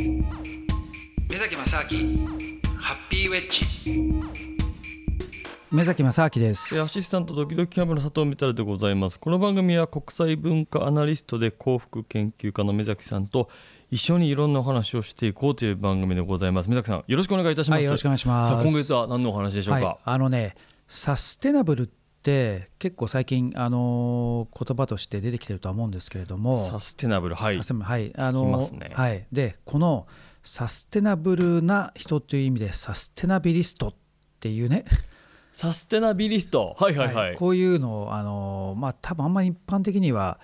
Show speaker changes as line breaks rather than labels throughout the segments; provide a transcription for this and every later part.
目崎正明ハッピーウェッジ。
目崎正明です。
アシスタントドキドキキャンプの佐藤美太郎でございます。この番組は国際文化アナリストで幸福研究家の目崎さんと一緒にいろんなお話をしていこうという番組でございます。目崎さんよろしくお願いいたします、
はい、よろしくお願いします。
さあ今月は何のお話でしょうか、
はい、あのねサステナブルって結構最近あの言葉として出てきてるとは思うんですけれども。
サステナブルはい。
はい。あの、
ね、
はい。でこのサステナブルな人という意味でサステナビリストっていうね。
サステナビリスト。はいはいはい、
はい、こういうのをあのまあ多分あんまり一般的には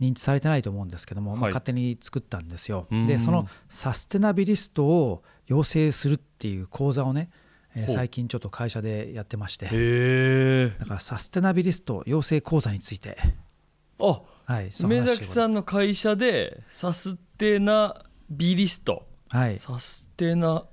認知されてないと思うんですけども、はい、まあ、勝手に作ったんですよ。でそのサステナビリストを養成するっていう講座をねえー、最近ちょっと会社でやってまして。だからサステナビリスト養成講座について。
あ、はい、目崎さんの会社でサステナビリスト、
はい、
サステナ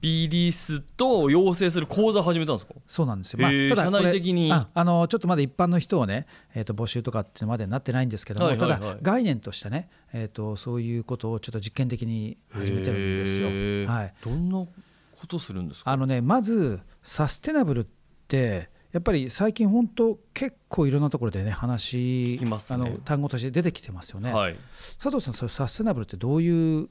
ビリストを養成する講座を始めたんですか？
そうなんですよ、まあ、
ただ社内的に。
あのちょっとまだ一般の人をね、えー、と募集とかってまでなってないんですけども、はいはいはい、ただ概念としてね、えーと、そういうことをちょっと実験的に始めてるんですよ。はい、
どんなことするんですか？
あのねまずサステナブルってやっぱり最近本当結構いろんなところでね話、
ね、
あの単語として出てきてますよね、
はい、
佐藤さんそれサステナブルってどういう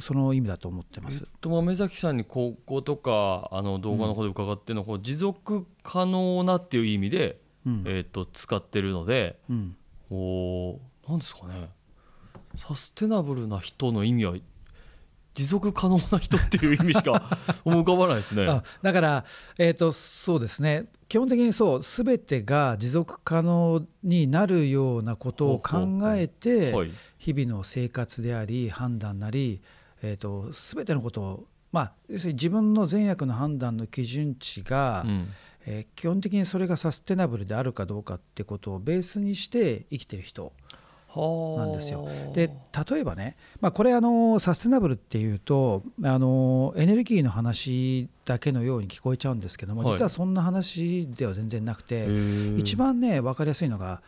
その意味だと思ってます、えっ
と、豆崎さんにこことかあの動画の方で伺っての、うん、持続可能なっていう意味で、うん、えっと、使ってるので、うん、おなんですかね。サステナブルな人の意味は持続可能な人っていう意味しか 思い浮かばないですね。
だから、えーと、そうですね。基本的にそう全てが持続可能になるようなことを考えて日々の生活であり判断なり、えーと、全てのことをまあ要するに自分の善悪の判断の基準値が、うん、えー、基本的にそれがサステナブルであるかどうかってことをベースにして生きてる人。なんですよ。で例えばね、まあ、これあのサステナブルっていうとあのエネルギーの話だけのように聞こえちゃうんですけども、実はそんな話では全然なくて一番ね分かりやすいのが、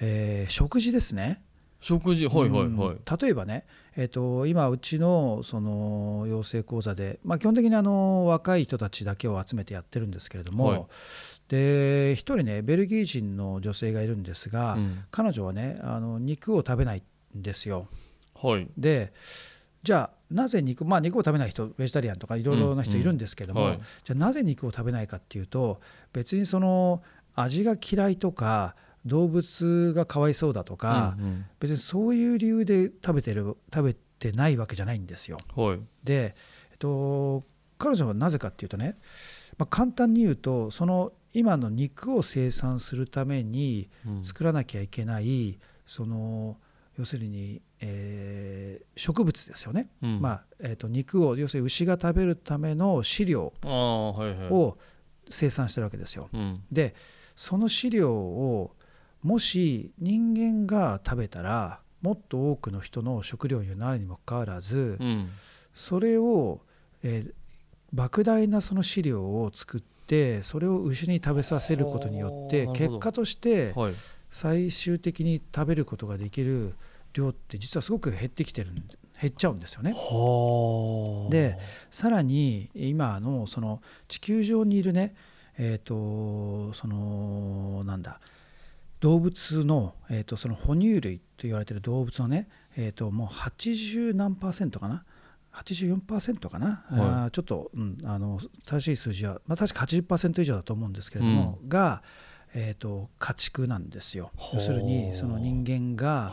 えー、食事ですね。
食事はいはいはい、うん、
例えばね、えーと、今うちのその養成講座で、まあ、基本的にあの若い人たちだけを集めてやってるんですけれども、はい、で一人ねベルギー人の女性がいるんですが、うん、彼女はねあの肉を食べないんですよ。
はい、
でじゃあなぜ肉まあ肉を食べない人ベジタリアンとかいろいろな人いるんですけども、うんうんはい、じゃあなぜ肉を食べないかっていうと別にその味が嫌いとか動物がかわいそうだとか、うんうん、別にそういう理由で食べてる食べてないわけじゃないんですよ。
はい、
で、えっと、彼女はなぜかっていうとね、まあ、簡単に言うとその今の肉を生産するために作らなきゃいけない、うん、その要するに、えー、植物ですよね、うん、まあえーと、肉を要するに牛が食べるための飼料を生産してるわけですよ。
はいはい、
でその飼料をもし人間が食べたらもっと多くの人の食料になるにもかかわらず、
うん、
それを、えー、莫大なその飼料を作ってってそれを牛に食べさせることによって結果として最終的に食べることができる量って実はすごく減ってきてる減っちゃうんですよね。でさらに今のその地球上にいるねえっ、ー、とそのなんだ動物の,、えーと、その哺乳類と言われてる動物のね、えーともう80何パーセントかな84%かな、はい、あちょっと、うん、あの正しい数字は、まあ、確か80%以上だと思うんですけれども、うん、が、えーと、家畜なんですよ。要するにその人間が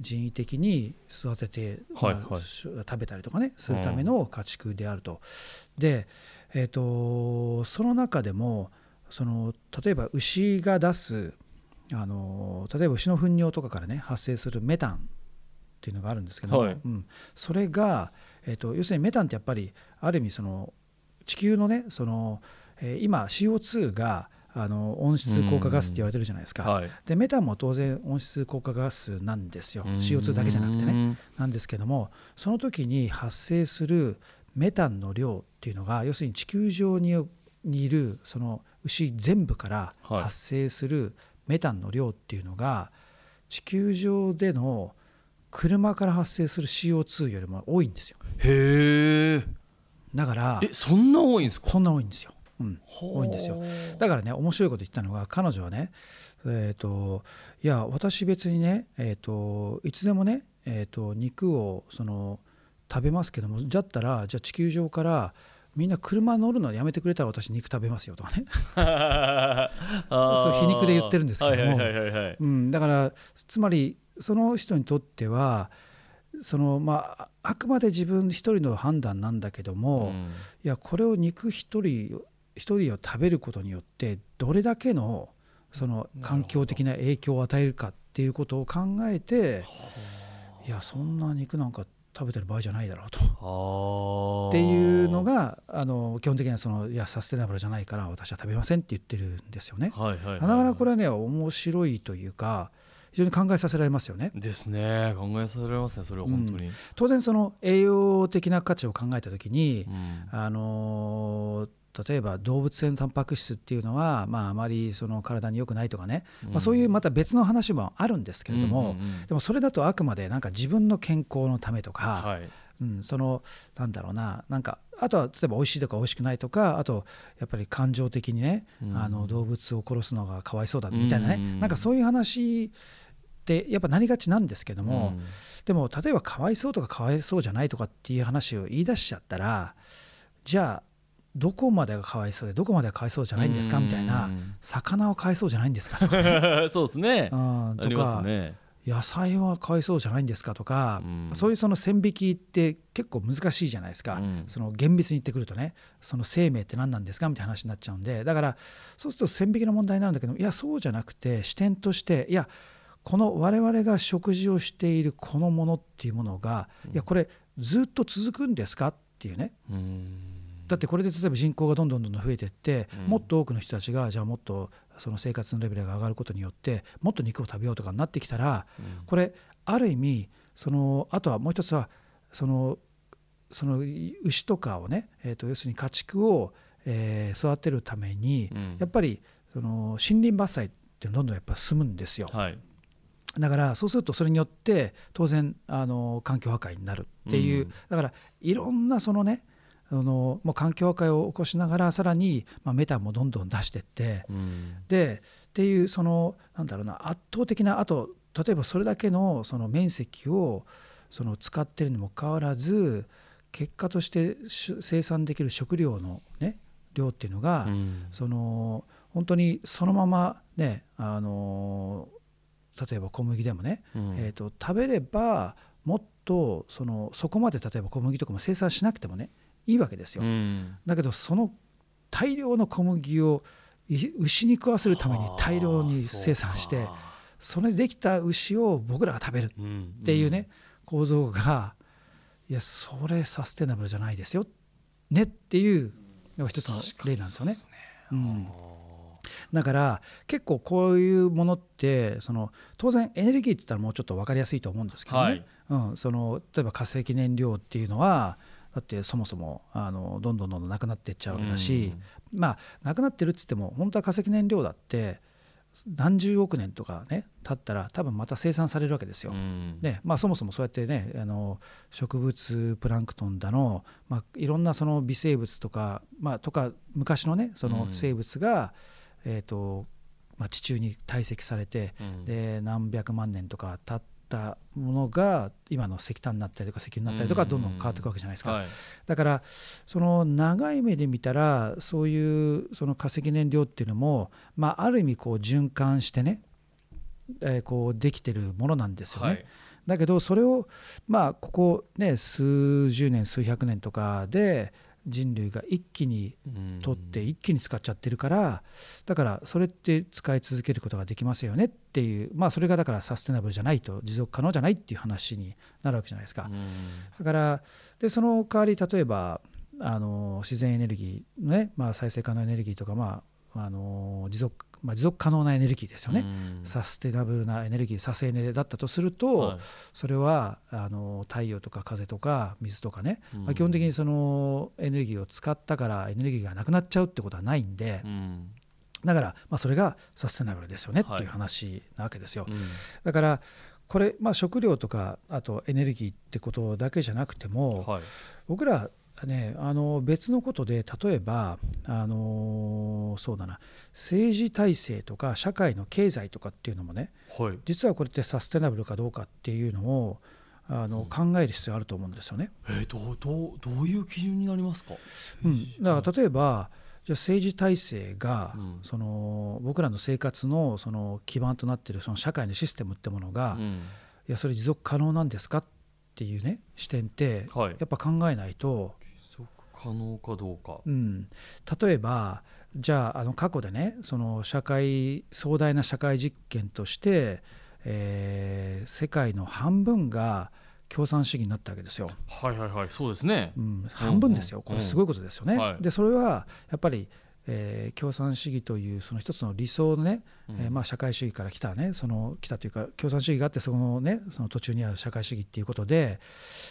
人為的に育てて、はいまあ、食べたりとかねするための家畜であると。で、えーと、その中でもその例えば牛が出すあの例えば牛の糞尿とかからね発生するメタンっていうのがあるんですけど、はい、うん、それがえーと、要するにメタンってやっぱりある意味その地球のねその、えー、今 CO2 があの温室効果ガスって言われてるじゃないですか、はい、でメタンも当然温室効果ガスなんですよ。CO2 だけじゃなくてね。なんですけどもその時に発生するメタンの量っていうのが要するに地球上にいるその牛全部から発生するメタンの量っていうのが地球上での車から発生する CO2 よりも多いんですよ。
へえ。
だから
えそんな多いんですか？
そんな多いんですよ、うん、多いんですよ。だからね面白いこと言ったのが彼女はねえーと、いや私別にね、えーと、いつでもね、えーと、肉をその食べますけどもじゃったらじゃあ地球上からみんな車乗るのやめてくれたら私肉食べますよとかね。そう皮肉で言ってるんですけども。だからつまりその人にとってはそのまああくまで自分一人の判断なんだけども、うん、いやこれを肉一人一人を食べることによってどれだけのその環境的な影響を与えるかっていうことを考えていやそんな肉なんか食べてる場合じゃないだろうと。っていうのがあの基本的にはそのいやサステナブルじゃないから私は食べませんって言ってるんですよね。なかなかこれはね面白いというか非常に考えさせられますよね。
ですね。考えさせられますねそれは本当に、うん、
当然その栄養的な価値を考えた時に、うん、あの例えば動物性のタンパク質っていうのは、まあ、あまりその体に良くないとかね、うん、まあ、そういうまた別の話もあるんですけれども、うんうんうん、でもそれだとあくまでなんか自分の健康のためとか、はい、うん、そのなんだろうななんかあとは例えば美味しいとか美味しくないとかあとやっぱり感情的にね、うん、あの動物を殺すのがかわいそうだみたいなね、うんうん、なんかそういう話ってやっぱなりがちなんですけども、うん、でも例えばかわいそうとかかわいそうじゃないとかっていう話を言い出しちゃったらじゃあどこまでがかわいそうでどこまでがかわいそうじゃないんですかみたいな魚はかわいそうじゃないんですかとか、
ね、そうですね、
うん、とか、ね、野菜はかわいそうじゃないんですかとか、そういうその線引きって結構難しいじゃないですか、うん、その厳密に言ってくるとねその生命って何なんですかみたいな話になっちゃうんで。だからそうすると線引きの問題になるんだけどいやそうじゃなくて視点としていやこの我々が食事をしているこのものっていうものが、いやこれずっと続くんですか？っていうね、うん。だってこれで例えば人口がどんどんどんどん増えていって、うん、もっと多くの人たちがじゃあもっとその生活のレベルが上がることによってもっと肉を食べようとかになってきたら、うん、これある意味そのあとはもう一つはそのその牛とかをね、えー、と要するに家畜を、えー、育てるために、うん、やっぱりその森林伐採ってどんどんやっぱ進むんですよ。はいだからそうするとそれによって当然あの環境破壊になるっていう、だからいろんなそのねあのもう環境破壊を起こしながらさらに、まあ、メタンもどんどん出していって、うん、でっていうそのなんだろうな圧倒的なあと例えばそれだけのその面積をその使ってるにもかかわらず結果として生産できる食料の、ね、量っていうのが、うん、その本当にそのままねあの例えば小麦でもね、うん、えーと食べればもっとそのそこまで例えば小麦とかも生産しなくてもねいいわけですよ、うん、だけどその大量の小麦を牛に食わせるために大量に生産してそれでできた牛を僕らが食べるっていうね、構造がいやそれサステナブルじゃないですよねっていうのが一つの例なんですよね。うん、だから結構こういうものってその当然エネルギーって言ったらもうちょっと分かりやすいと思うんですけどね、はい、うん、その例えば化石燃料っていうのはだってそもそもあのどんどんどんどんなくなっていっちゃうわけだし、うん、まあなくなってるっつっても本当は化石燃料だって何十億年とかね経ったら多分また生産されるわけですよ。うん、ね。まあ、そもそもそうやってねあの植物プランクトンだの、まあ、いろんなその微生物とか,、まあ、とか昔のねその生物が、うん、えーとまあ、地中に堆積されて、で何百万年とか経ってたものが今の石炭になったりとか石油になったりとかどんどん変わっていくわけじゃないですか、はい、だからその長い目で見たらそういうその化石燃料っていうのも、まあ、ある意味こう循環してね、えー、こうできてるものなんですよね。はい。だけどそれをまあここね数十年数百年とかで人類が一気に取って一気に使っちゃってるからだからそれって使い続けることができますよねっていうまあそれがだからサステナブルじゃないと持続可能じゃないっていう話になるわけじゃないですか。だからでその代わり例えばあの自然エネルギーのね、まあ、再生可能エネルギーとか、まあ、あの持続まあ、持続可能なエネルギーですよね、サステナブルなエネルギー、サスエネだったとすると、はい、それはあの太陽とか風とか水とかね、まあ、基本的にそのエネルギーを使ったからエネルギーがなくなっちゃうってことはないんで。だから、まあ、それがサステナブルですよねっていう話なわけですよ。はい、だからこれ、まあ、食料とかあとエネルギーってことだけじゃなくても、はい、僕らね、あの別のことで例えば、あのそうだな政治体制とか社会の経済とかっていうのもね、はい、実はこれってサステナブルかどうかっていうのをあの、うん、考える必要あると思うんですよね。
えー、どうどうどういう基準になりますか、
うん、だから例えばじゃ政治体制が、うん、その僕らの生活のその基盤となっているその社会のシステムってものが、うん、いやそれ持続可能なんですかっていうね視点って、はい、やっぱ考えないと
可能かどうか、
うん、例えばじゃああの過去でねその社会壮大な社会実験として、えー、世界の半分が共産主義になったわけですよ。
はいはいはいそうですね、
うん、半分ですよ、これすごいことですよね。うん。はい、でそれはやっぱりえー、共産主義というその一つの理想のね、うん、えー、まあ、社会主義から来たねその来たというか共産主義があってそのねその途中にある社会主義っていうことで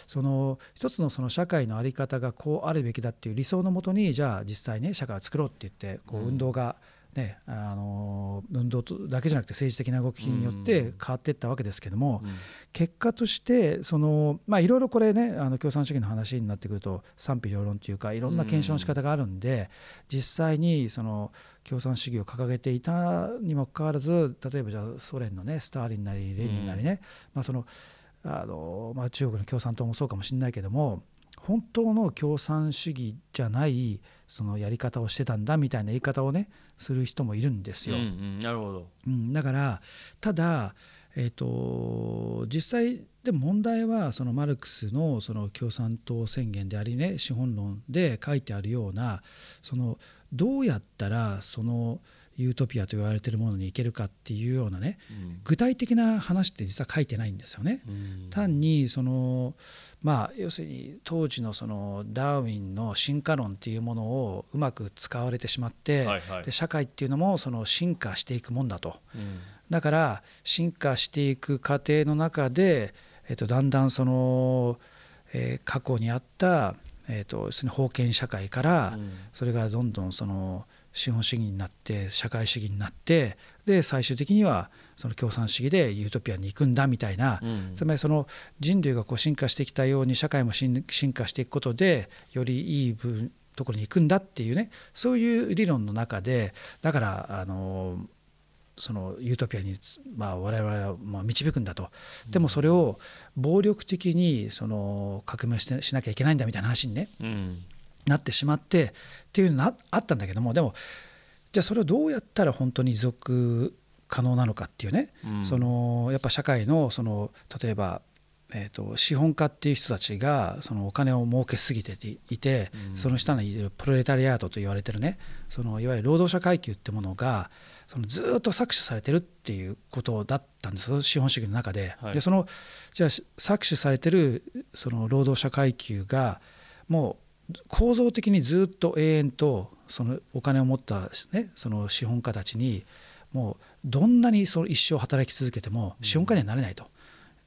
その一つのその社会の在り方がこうあるべきだっていう理想のもとにじゃあ実際ね社会を作ろうって言ってこう運動が、うんね、あの運動だけじゃなくて政治的な動きによって変わっていったわけですけども、うん、結果としてその、まあ、いろいろこれねあの共産主義の話になってくると賛否両論というかいろんな検証の仕方があるんで、うん、実際にその共産主義を掲げていたにもかかわらず例えばじゃあソ連のねスターリンなりレーニンなりね、うん、まあそのあのまあ、中国の共産党もそうかもしれないけども本当の共産主義じゃないそのやり方をしてたんだみたいな言い方をねする人もいるんですよ。うんう
ん、なるほど、
うん、だからただ、えーと、実際でも問題はそのマルクスのその共産党宣言でありね資本論で書いてあるようなそのどうやったらそのユートピアと言われているものに行けるかっていうようなね、うん、具体的な話って実は書いてないんですよね。うん、単にそのまあ要するに当時のそのダーウィンの進化論っていうものをうまく使われてしまって、で社会っていうのもその進化していくもんだと。うん、だから進化していく過程の中で、えっと、だんだんその、えー、過去にあった、えっと、要するに封建社会から、それがどんどんその資本主義になって社会主義になってで最終的にはその共産主義でユートピアに行くんだみたいな、うん、つまりその人類がこう進化してきたように社会も進化していくことでよりいい分ところに行くんだっていうねそういう理論の中でだからあのそのユートピアに、まあ、我々はまあ導くんだと。でもそれを暴力的にその革命してしなきゃいけないんだみたいな話にね、うん、なってしまってっていうのがあったんだけどもでもじゃあそれをどうやったら本当に持続可能なのかっていうね、うん、そのやっぱ社会のその例えばえーと、資本家っていう人たちがそのお金を儲けすぎていて、うん、その下にいるプロレタリアートと言われてるねそのいわゆる労働者階級ってものがそのずっと搾取されてるっていうことだったんです資本主義の中で。はい、でそのじゃあ搾取されてるその労働者階級がもう構造的にずっと永遠とそのお金を持った、ね、その資本家たちにもうどんなにその一生働き続けても資本家にはなれないと。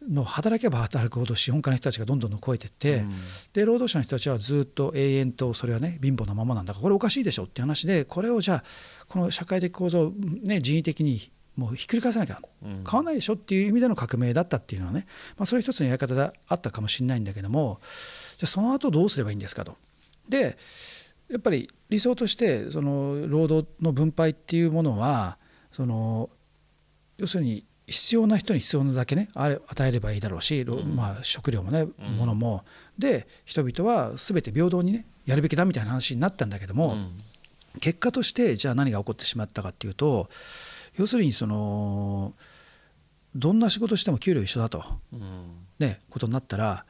の働けば働くほど資本家の人たちがどんどん超えていって、うん、で労働者の人たちはずっと永遠とそれはね貧乏なままなんだからこれおかしいでしょっていう話でこれをじゃあこの社会的構造ね人為的にもうひっくり返さなきゃ変わらないでしょっていう意味での革命だったっていうのはね、まあ、それ一つのやり方であったかもしれないんだけどもじゃあその後どうすればいいんですかと。でやっぱり理想としてその労働の分配っていうものはその要するに必要な人に必要なだけね与えればいいだろうし、うん、まあ、食料もね、うん、物も。で人々は全て平等にねやるべきだみたいな話になったんだけども、うん、結果としてじゃあ何が起こってしまったかっていうと要するにそのどんな仕事しても給料一緒だと、ね、ことになったら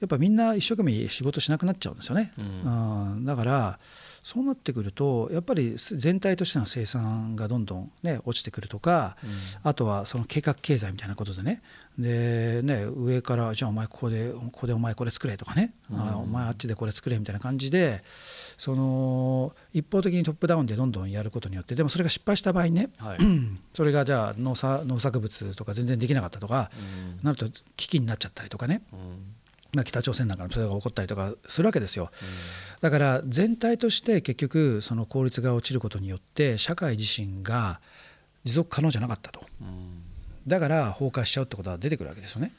やっぱみんな一生懸命仕事しなくなっちゃうんですよね。うん。だからそうなってくるとやっぱり全体としての生産がどんどん、ね、落ちてくるとか、うん、あとはその計画経済みたいなことでね。でね上からじゃあお前ここでここでお前これ作れとかね、うん、あお前あっちでこれ作れみたいな感じでその一方的にトップダウンでどんどんやることによってでもそれが失敗した場合にね、はい、それがじゃあ農農作物とか全然できなかったとか、うん、なると危機になっちゃったりとかね。まあ、北朝鮮なんかもそれが起こったりとかするわけですよ、だから全体として結局その効率が落ちることによって社会自身が持続可能じゃなかったと。だから崩壊しちゃうってことは出てくるわけですよね。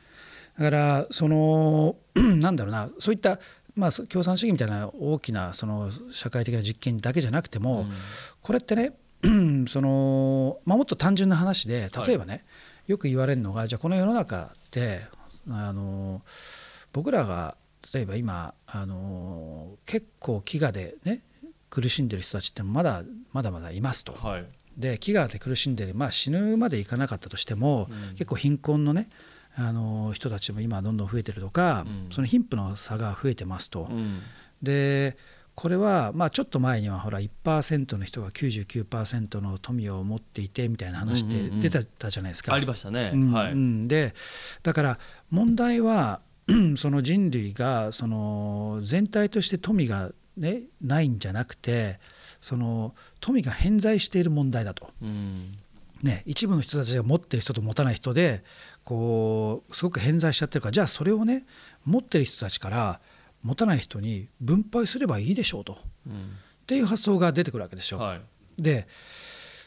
だからその なんだろうなそういったまあ、共産主義みたいな大きなその社会的な実験だけじゃなくても、これってね その、まあ、もっと単純な話で例えばね、はい、よく言われるのがじゃあこの世の中ってあの僕らが例えば今あの結構飢餓でね苦しんでる人たちってまだまだまだいますと。はい、で飢餓で苦しんでる、まあ、死ぬまでいかなかったとしても、うん、結構貧困のねあの人たちも今どんどん増えてるとか、うん、その貧富の差が増えてますと。うん、でこれはまあちょっと前にはほら1%の人が99%の富を持っていてみたいな話って出てたじゃないですか。
ありましたね。
はい、でだから問題はその人類がその全体として富が、ね、ないんじゃなくてその富が偏在している問題だと。ね、一部の人たちが持ってる人と持たない人でこうすごく偏在しちゃってるからじゃあそれをね持ってる人たちから持たない人に分配すればいいでしょうと、うん、っていう発想が出てくるわけですよ。はい、で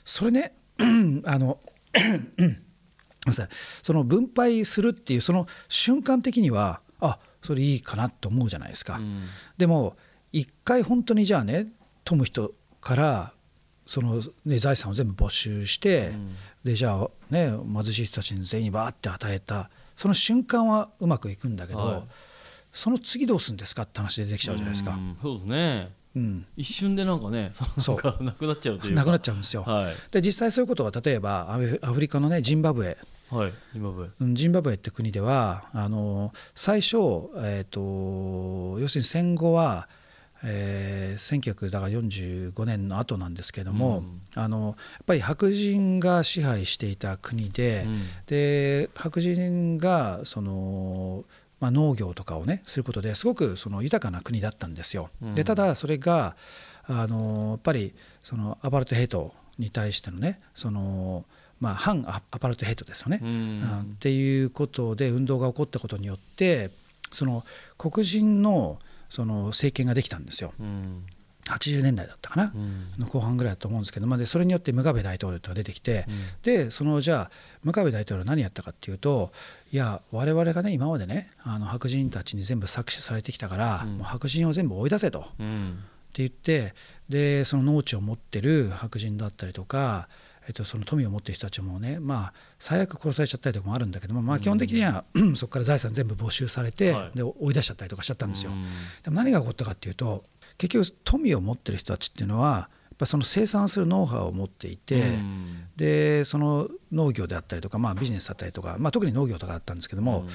それね あのその分配するっていうその瞬間的にはあそれいいかなと思うじゃないですか。うん、でも一回本当にじゃあね富む人からその、ね、財産を全部没収して、うん、でじゃあ、ね、貧しい人たちに全員バーって与えたその瞬間はうまくいくんだけど、はい、その次どうするんですかって話でできちゃうじゃないですか。
うそうですねうん、一瞬でなんかねそう。なくなっちゃうという
なくなっちゃうんですよ、はい、で実際そういうことは例えばアフリカのねジンバブエ。
はい、ジンバブ
エ。ジンバブエって国ではあの最初、えーと、要するに戦後は、えー、1945年の後なんですけども、うん、あのやっぱり白人が支配していた国でうん、で白人がそのまあ、農業とかをねすることですごくその豊かな国だったんですよ。でただそれがあのやっぱりそのアパルトヘイトに対してのねそのまあ、反アパルトヘイトですよね、うん、っていうことで運動が起こったことによってその黒人のその政権ができたんですよ。うん80年代だったかな、うん、の後半ぐらいだと思うんですけど、まあ、でそれによってムガベ大統領とが出てきて、うん、でそのじゃあムガベ大統領は何やったかっていうといや我々がね今までねあの白人たちに全部搾取されてきたから、うん、もう白人を全部追い出せと、って言ってでその農地を持ってる白人だったりとかえっと、その富を持っている人たちもね、まあ、最悪殺されちゃったりとかもあるんだけども、まあ、基本的には、そこから財産全部没収されて、で追い出しちゃったりとかしちゃったんですよ。でも何が起こったかっていうと結局富を持ってる人たちっていうのはやっぱその生産するノウハウを持っていて、でその農業であったりとか、まあ、ビジネスだったりとか、まあ、特に農業とかだったんですけども、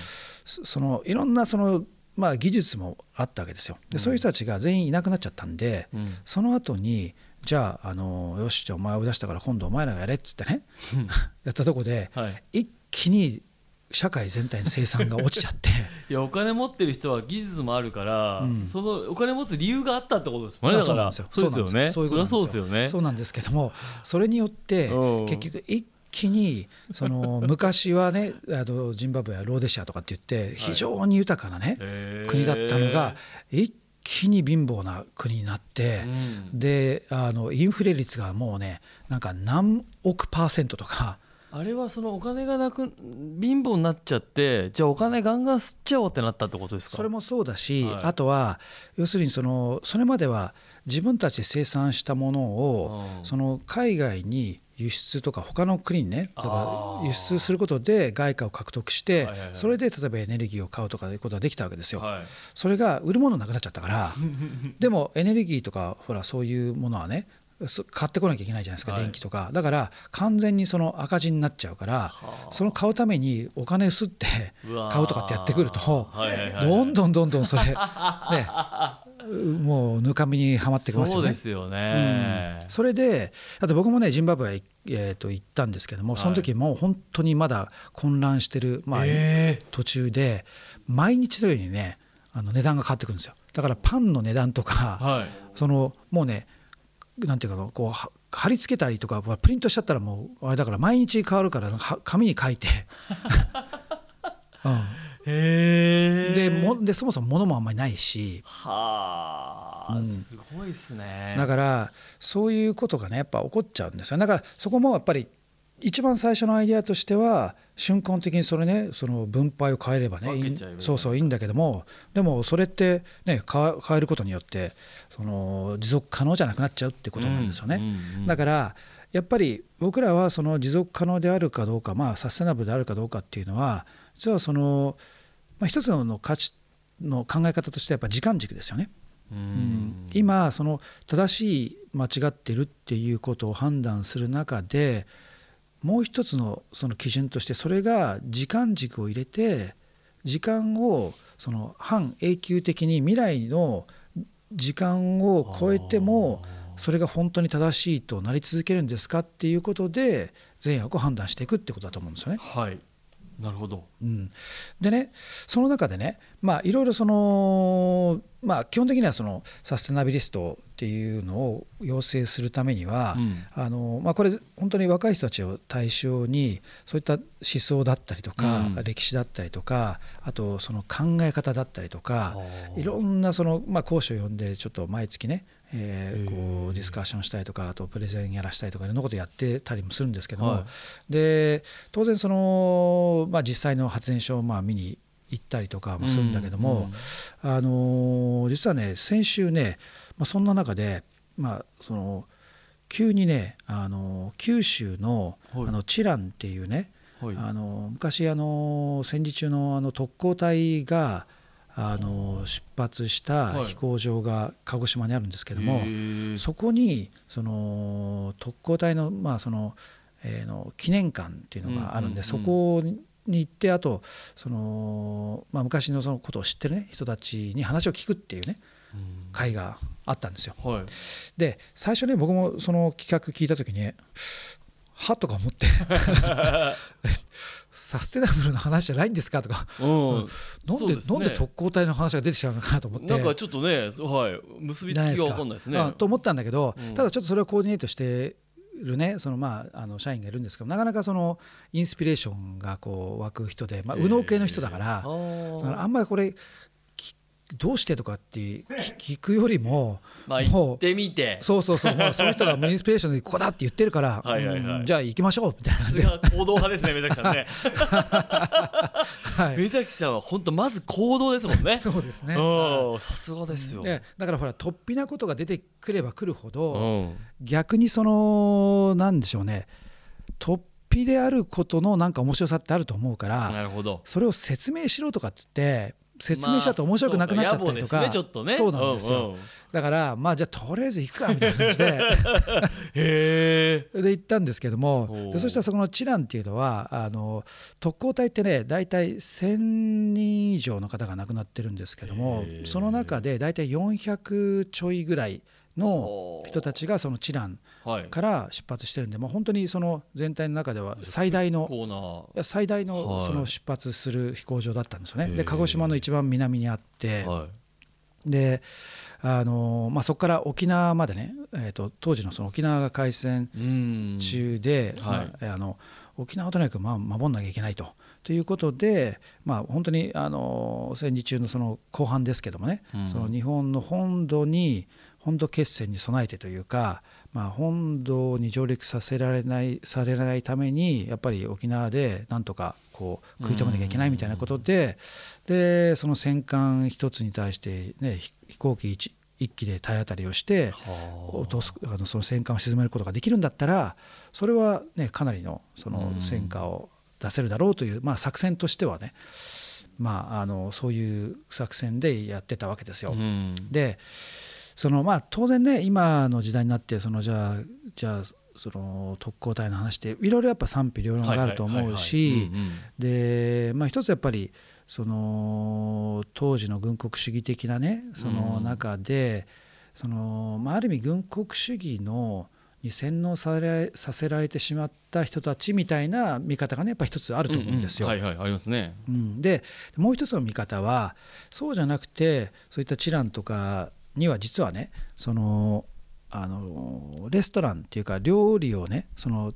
そのいろんなそのまあ、技術もあったわけですよ。で、そういう人たちが全員いなくなっちゃったんで、うん、その後にじゃああのよしじゃあお前を出したから今度お前らがやれっつってね、うん、やったとこで、はい、一気に社会全体の生産が落ちちゃって。
いやお金持ってる人は技術もあるから、うん、そのお金持つ理由があったってことですもんねだから。そうですよ。ね。そうですよ。ね。
そうなんですけどもそれによって結局一気にその 昔はねあのジンバブエやローデシアとかって言って非常に豊かなね、国だったのが一気に貧乏な国になって、であのインフレ率がもうねなんか何億パーセントとか。
あれはそのお金がなく貧乏になっちゃってじゃあお金ガンガン吸っちゃおうってなったってことですか？
それもそうだし、はい、あとは要するにそのそれまでは自分たちで生産したものをその海外に輸出とか他の国にね例えば輸出することで外貨を獲得してそれで例えばエネルギーを買うとかいうことができたわけですよ。それが売るものなくなっちゃったから。でもエネルギーとかほらそういうものはね買ってこなきゃいけないじゃないですか、電気とか。だから完全にその赤字になっちゃうからその買うためにお金すって買うとかってやってくるとどんどんどんどんそれ ねもうぬかみにはまってきますよね。そうですよね、うん、それでだって僕もねジンバブエ、えー、と行ったんですけどもその時もう本当にまだ混乱してる、まあ、途中で毎日のようにねあの値段が変わってくるんですよ。だからパンの値段とか、はい、そのもうねなんていうかこう貼り付けたりとかプリントしちゃったらもうあれだから毎日変わるから紙に書いて、うん。でもでそもそも物もあんまりないし。
はあ、うん、すごいですね。
だからそういうことがねやっぱ起こっちゃうんですよ。だからそこもやっぱり一番最初のアイデアとしては瞬間的にそれねその分配を変えればねそうそういいんだけどもでもそれってね変えることによってその持続可能じゃなくなっちゃうってことなんですよね。だからやっぱり僕らはその持続可能であるかどうか、まあ、サステナブルであるかどうかっていうのは実はその、まあ、一つの価値の考え方としてはやっぱ時間軸ですよね。うん、今その正しい間違ってるっていうことを判断する中でもう一つのその基準としてそれが時間軸を入れて時間をその半永久的に未来の時間を超えてもそれが本当に正しいとなり続けるんですかっていうことで善悪を判断していくってことだと思うんですよね。
はいなるほど、
うん、でねその中でねまあいろいろそのまあ基本的にはそのサステナビリストっていうのを養成するためには、うん、あのまあ、これ本当に若い人たちを対象にそういった思想だったりとか、うん、歴史だったりとかあとその考え方だったりとかいろんなその、まあ、講師を呼んでちょっと毎月ねえー、こうディスカッションしたりとかあとプレゼンやらしたりとかいろんなことやってたりもするんですけども、はい、で当然その、まあ、実際の発電所をまあ見に行ったりとかもするんだけども、うんうん、あの実はね先週ね、まあ、そんな中で、まあ、その急にねあの九州の,、あのチランっていうね、はい、あの昔あの戦時中のあの特攻隊があの出発した飛行場が鹿児島にあるんですけども、はい、そこにその特攻隊の,、まあそのえー、の記念館っていうのがあるんで、そこに行ってあとその、まあ、昔のそのことを知ってる、ね、人たちに話を聞くっていうね会があったんですよ。はい、で最初ね僕もその企画聞いた時にはとか思って サステナブルの話じゃないんですかとか、うん、なんで、ね、なんで特攻隊の話が出てきちゃうのかなと思って。
なんかちょっとね、はい、結びつきが分かんないですね。
と思ったんだけど、うん、ただちょっとそれをコーディネートしてるねそのまああの社員がいるんですけどなかなかそのインスピレーションがこう湧く人で、まあ、右脳系の人だから、えー、だからあんまりこれどうしてとかって聞くよりも、
まあ、行ってみて。
そうそうそう。もうその人がインスピレーションでここだって言ってるからはいはい、はい、じゃあ行きましょうみたいな。さ
すが行動派ですね 目崎さんね、はい、目崎さんは本当まず行動ですもんね。
そうですね。
さすがですよ、
だからほら突飛なことが出てくればくるほど、うん、逆にそのなんでしょうね。突飛であることのなんか面白さってあると思うから
なるほど。
それを説明しろとかっつって説明しちゃうと面白くなくなっちゃったりとか、まあそう、ねね、そうなんですよ、うんうん、だからまあじゃあとりあえず行くかみたいな。感じ でへで行ったんですけどもでそしたらそこのチランっていうのはあの特攻隊ってね大体1,000人以上の方が亡くなってるんですけどもその中で大体400ちょいぐらいの人たちがそのチランから出発してるんで、もう本当にその全体の中では最大の最大のその出発する飛行場だったんですよね。で鹿児島の一番南にあって、であのまあ、そこから沖縄までね、えー、と当時のその沖縄が開戦中で、まあ、あの沖縄をとにかくまあ守んなきゃいけないと。ということで、まあ、本当にあの戦時中のその後半ですけどもね、うん、その日本の本土に本土決戦に備えてというか、まあ、本土に上陸させられないされないためにやっぱり沖縄でなんとかこう食い止めなきゃいけないみたいなことででその戦艦一つに対して、ね、飛行機一一機で体当たりをして落とすあのその戦艦を沈めることができるんだったらそれは、ね、かなりのその戦果を出せるだろうという、まあ、作戦としてはねまあ、あのそういう作戦でやってたわけですよ。でそのまあ当然ね今の時代になってそのじゃあじゃあその特攻隊の話っていろいろやっぱ賛否両論があると思うしでまあ一つやっぱりその当時の軍国主義的なねその中で、そのまあ、ある意味軍国主義のに洗脳されさせられてしまった人たちみたいな見方がねやっぱ一つあると思うんですよ。
はいはいありますね。
うん、でもう一つの見方はそうじゃなくてそういったチランとかには実はねそのあのレストランっていうか料理をねその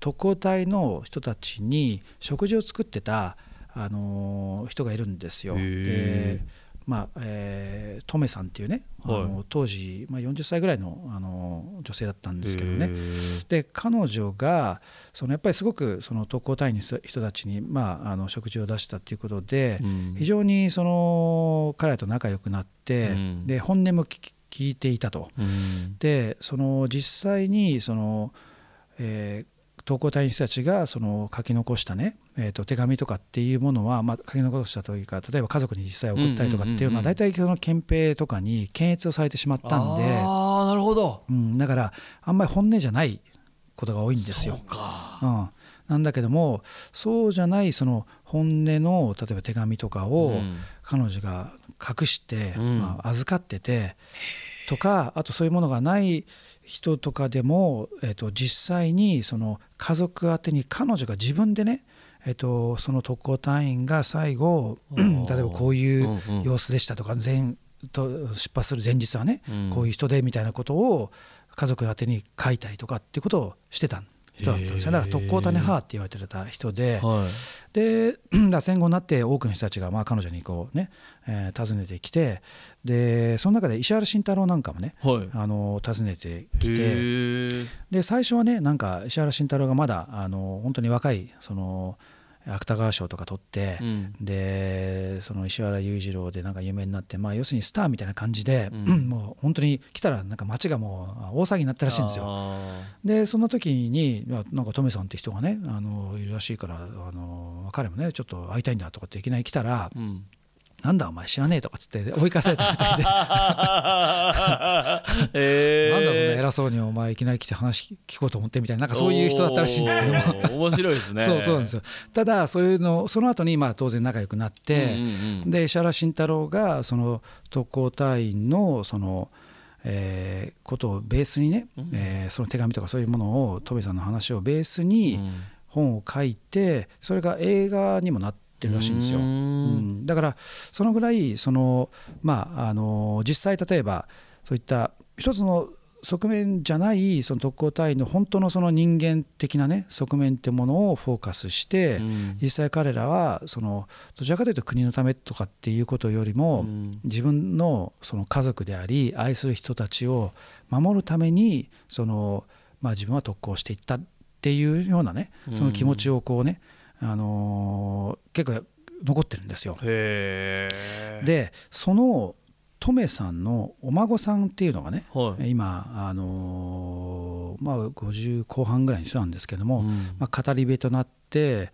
特攻隊の人たちに食事を作ってたあの人がいるんですよ。でまあえー、トメさんっていうね、はい、あの当時、まあ、40歳ぐらいのあの女性だったんですけどね。で彼女がそのやっぱりすごくその特攻隊員の人たちに、まあ、あの食事を出したっていうことで、うん、非常にその彼らと仲良くなって、うん、で本音も聞いていたと。うん、でその実際にその、えー、投稿隊の人たちがその書き残したね、えー、と手紙とかっていうものは、まあ、書き残したというか例えば家族に実際送ったりとかっていうのは大体その憲兵とかに検閲をされてしまったんで。
あなるほど、
うん、だからあんまり本音じゃないことが多いんですよ。うん、なんだけどもそうじゃないその本音の例えば手紙とかを彼女が隠して、まあ、預かっててとかあとそういうものがない人とかでも、えー、と実際にその家族宛てに彼女が自分でねえー、とその特攻隊員が最後例えばこういう様子でしたとか前と出発する前日はね、こういう人でみたいなことを家族宛てに書いたりとかっていうことをしてたん人だったんですよ。だから特攻種派って言われてた人で、はい、で 戦後になって多くの人たちがまあ彼女にこうね、えー、訪ねてきてでその中で石原慎太郎なんかもね、はい、あの訪ねてきてで最初はねなんか石原慎太郎がまだあの本当に若いその。芥川賞とか取って、うん、でその石原裕次郎でなんか有名になって、まあ、要するにスターみたいな感じで、うん、もう本当に来たらなんか街がもう大騒ぎになったらしいんですよ。でその時になんかトメさんって人がねあのいるらしいからあの彼もねちょっと会いたいんだとかっていきなり来たら。うんなんだお前知らねえとかっつって追い返されたみたいで。えー、なんだそんな偉そうにお前いきなり来て話聞こうと思ってみたいななんかそういう人だったらしいんですけど
も。面白いですね。
そうそうなんですよ。ただそういうのその後にまあ当然仲良くなって、うんうんうん、で石原慎太郎がその特攻隊員のそのえー、ことをベースにね、うん、えー、その手紙とかそういうものをトメさんの話をベースに本を書いてそれが映画にもなってってるらしいんですよ。うん、だからそのぐらいその、まあ、あの実際例えばそういった一つの側面じゃないその特攻隊員の本当のその人間的なね側面ってものをフォーカスして、実際彼らはそのどちらかというと国のためとかっていうことよりも、自分のその家族であり愛する人たちを守るためにその、まあ、自分は特攻していったっていうようなねその気持ちをこうね、あのー、結構残ってるんですよ。でそのトメさんのお孫さんっていうのがね、はい、今、あのー、まあ、50後半ぐらいの人なんですけども、うん、まあ、語り部となって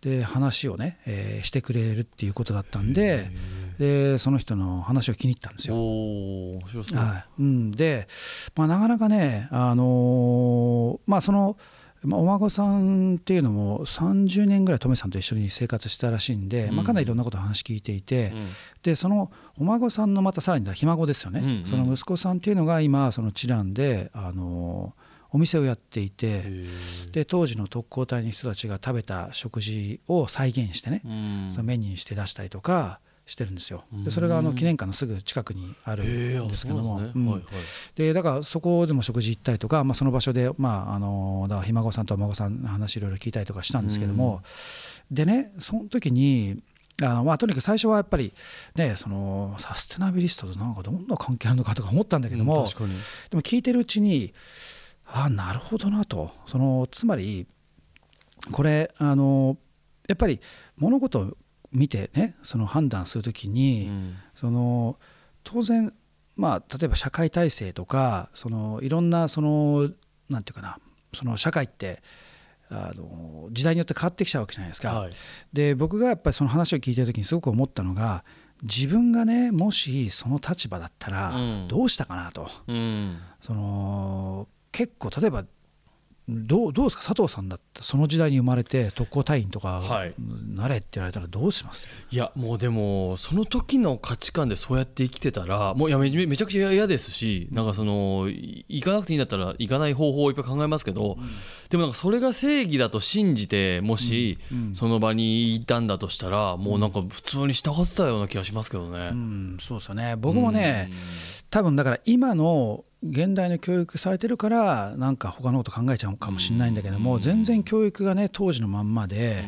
で話をね、えー、してくれるっていうことだったんででその人の話を気に入ったんですよ。はい。うん、で、まあ、なかなかね、あのー、まあ、そのまあ、お孫さんっていうのも30年ぐらいトメさんと一緒に生活したらしいんで、うん、まあ、かなりいろんなこと話聞いていて、うん、でそのお孫さんのまたさらにひ孫ですよね、うん。うん、その息子さんっていうのが今そのチランであのお店をやっていてで当時の特攻隊の人たちが食べた食事を再現してね、そのメニューにして出したりとかしてるんですよ。でそれがあの記念館のすぐ近くにあるんですけども。でだからそこでも食事行ったりとか、まあ、その場所で、まあ、あのだひ孫さんとお孫さんの話いろいろ聞いたりとかしたんですけども。でねその時にあのまあ、とにかく最初はやっぱり、ね、そのサステナビリストとなんかどんな関係あるのかとか思ったんだけども、うん、でも聞いてるうちにああなるほどなと。そのつまりこれあのやっぱり物事見てねその判断するときに、うん、その当然まあ例えば社会体制とかそのいろんなそのなんていうかなその社会ってあの時代によって変わってきちゃうわけじゃないですか。はい、で僕がやっぱりその話を聞いてる時にすごく思ったのが自分がねもしその立場だったらどうしたかなと、うん、その結構例えばどうどうですか？佐藤さんだったその時代に生まれて特攻隊員とかなれって言われたらどうします、
はい、いやもうでもその時の価値観でそうやって生きてたらもうやめめちゃくちゃ嫌ですしなんかその行かなくていいんだったら行かない方法をいっぱい考えますけど、うん、でもなんかそれが正義だと信じてもしその場にいたんだとしたらもうなんか普通に従ってたような気がしますけどね。
うん、そうですよね。僕もね、多分だから今の現代の教育されてるからなんか他のこと考えちゃうかもしれないんだけども全然教育がね当時のまんまで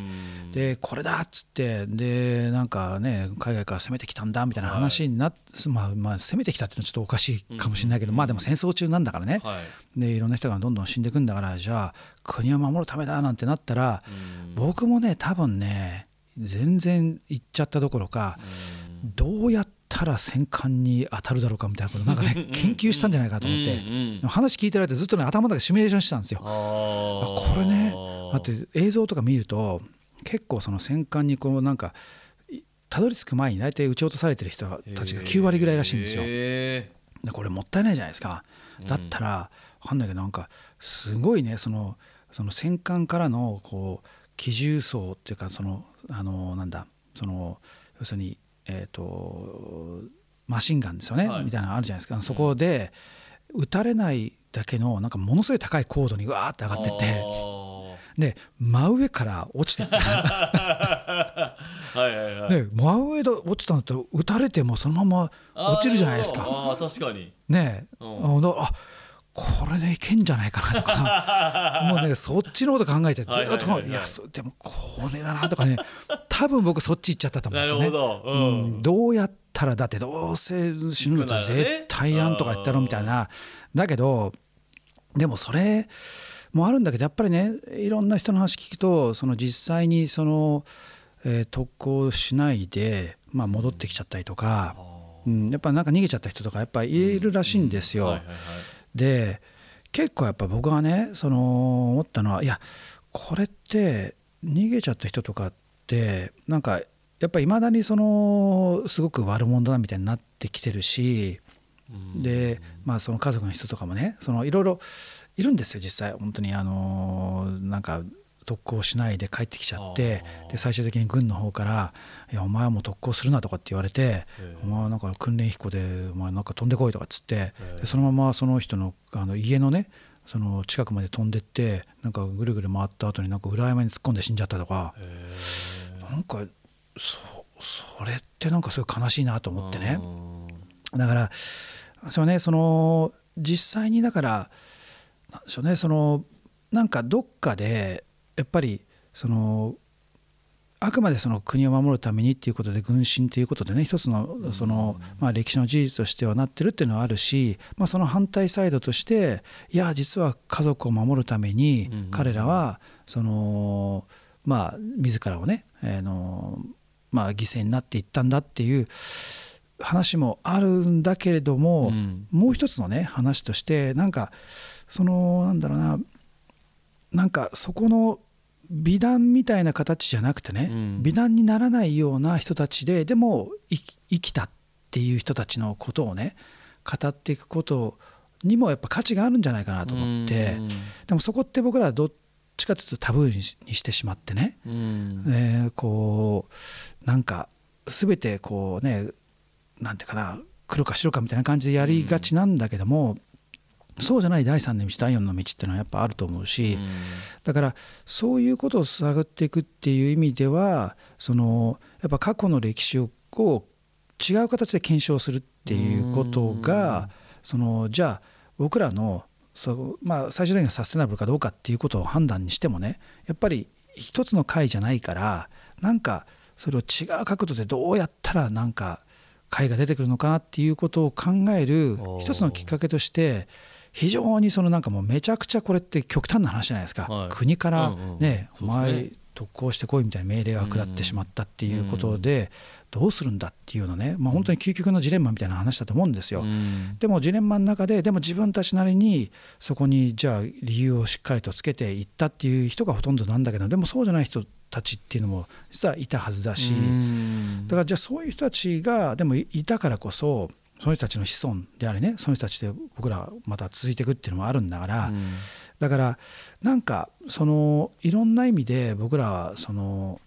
でこれだっつってでなんかね海外から攻めてきたんだみたいな話になって、まあまあ攻めてきたっていうのはちょっとおかしいかもしれないけどまあでも戦争中なんだからね。でいろんな人がどんどん死んでいくんだからじゃあ国を守るためだなんてなったら僕もね多分ね全然行っちゃったどころかどうやってたら戦艦に当たるだろうかみたいなことなんかね研究したんじゃないかと思って、話聞いてられてずっとね頭の中でシミュレーションしてたんですよ。これねだって映像とか見ると結構その戦艦にこうなんかたどり着く前に大体撃ち落とされてる人たちが9割ぐらいらしいんですよ。でこれもったいないじゃないですか。だったら分かんないけどなんかすごいねそのその戦艦からのこう機重層っていうかそのあのなんだその要するにえーと、マシンガンですよね、はい、みたいなのあるじゃないですか。そこで撃たれないだけのなんかものすごい高い高度にわーって上がってって。で真上から落ちてった
はいはいはい、
で真上で落ちたんだと撃たれてもそのまま落ちるじゃないですか。
あ確かに。
ねえ、うん、あこれでいけんじゃないかなとか。もうねそっちのこと考えてずっと、はいはいはい、い。やでもこれだなとかね。多分僕そっち行っちゃったと思うんですよね。ど。うん、どうやったらだってどうせ死ぬのと絶対やんとか言ったろみたいな、だけどでもそれもあるんだけどやっぱりねいろんな人の話聞くとその実際にその、えー、特攻しないで、まあ、戻ってきちゃったりとか、うん、やっぱなんか逃げちゃった人とかやっぱいるらしいんですよ。で結構やっぱ僕がねその思ったのはいやこれって逃げちゃった人とかってなんかやっぱりいまだにそのすごく悪者だみたいになってきてるしでまあその家族の人とかもねそのいろいろいるんですよ実際。本当にあのなんか特攻しないで帰ってきちゃってで最終的に軍の方から「いやお前はもう特攻するな」とかって言われて「お前はなんか訓練飛行でお前なんか飛んでこい」とかっつってでそのままその人のあの家のねその近くまで飛んでってなんかぐるぐる回った後になんか裏山に突っ込んで死んじゃったとかなんかそそれってなんかすごい悲しいなと思ってね。だからそねその実際にだからなんでしょうねそのなんかどっかでやっぱりそのあくまでその国を守るためにっていうことで軍神ということでね一つのその、まあ、歴史の事実としてはなってるっていうのはあるし、まあ、その反対サイドとしていや実は家族を守るために彼らはそのまあ自らをね、えー、のまあ、犠牲になっていったんだっていう話もあるんだけれども、もう一つのね話としてなんかそのなんだろうななんかそこの美談みたいな形じゃなくてね、うん、美談にならないような人たちででも生きたっていう人たちのことをね語っていくことにもやっぱ価値があるんじゃないかなと思って、うん、でもそこって僕らはどっちかというとタブーにしてしまってね、うん、えー、こうなんか全てこうねなんていうかな黒か白かみたいな感じでやりがちなんだけども、そうじゃない第3の道第4の道っていうのはやっぱあると思うし、だからそういうことを探っていくっていう意味ではそのやっぱ過去の歴史をこう違う形で検証するっていうことがそのじゃあ僕らのそうまあ最終的にはサステナブルかどうかっていうことを判断にしてもねやっぱり一つの回じゃないからなんかそれを違う角度でどうやったらなんか回が出てくるのかなっていうことを考える一つのきっかけとして非常にそのなんかもうめちゃくちゃこれって極端な話じゃないですか、はい、国からね、うん。うん、お前特攻してこいみたいな命令が下ってしまったっていうことでどうするんだっていうようなね、まあ、本当に究極のジレンマみたいな話だと思うんですよ。でもジレンマの中ででも自分たちなりにそこにじゃあ理由をしっかりとつけていったっていう人がほとんどなんだけどでもそうじゃない人たちっていうのも実はいたはずだし。だからじゃあそういう人たちがでもいたからこそその人たちの子孫であれねその人たちで僕らまた続いていくっていうのもあるんだから、うん、だからなんかそのいろんな意味で僕らはその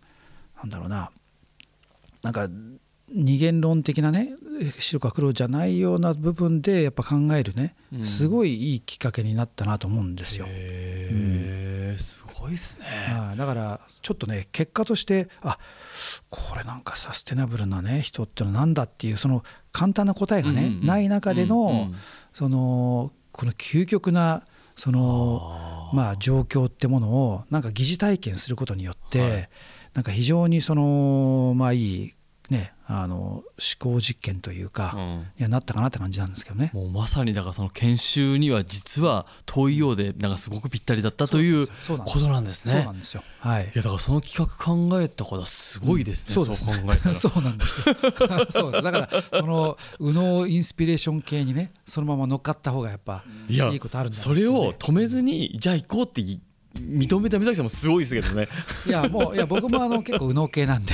なんだろうななんか二元論的なね白か黒じゃないような部分でやっぱ考えるね、すごいいいきっかけになったなと思うんですよ。
へー、すごいですね、
だからちょっとね結果としてあこれなんかサステナブルなね人ってのは何だっていうその簡単な答えがね、ない中での、そのこの究極なそのまあ状況ってものをなんか疑似体験することによって、はい、なんか非常にそのまあいいねあの思考実験というか、うん、いやなったかなって感じなんですけどね。
もうまさにだからその研修には実は遠いようでなんかすごくぴったりだったということなんですね。
そうなんですよ。はい。い
やだからその企画考えた方はすごいですね、
うん、そう考えたら。そうなんですよ。そうです。だからその右脳インスピレーション系にねそのまま乗っかった方がやっぱいいことあるん
だ、ね、それを止めずにじゃあ行こうって認めた目崎さんもすごいですけどね。
いやもういや僕もあの結構右脳系なんで。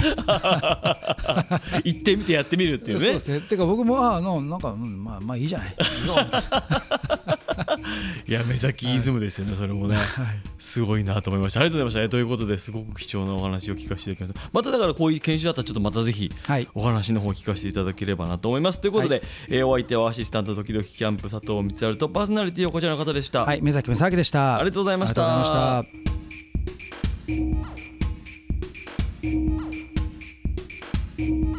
行ってみてやってみるっていうね。そうですね。
てか僕もあのなんか、うん、まあまあいいじゃない
いや目先イズムですよね、はい、それもね、はい、すごいなと思いました。ありがとうございました。ということですごく貴重なお話を聞かせていただきましたまただからこういう研修だったらちょっとまたぜひお話の方を聞かせていただければなと思います。ということで、はい、え、お相手はアシスタント時々キャンプ佐藤光晴とパーソナリティはこちらの方でした。
はい目崎正明でした。
ありがとうございました。
ありがとうございました。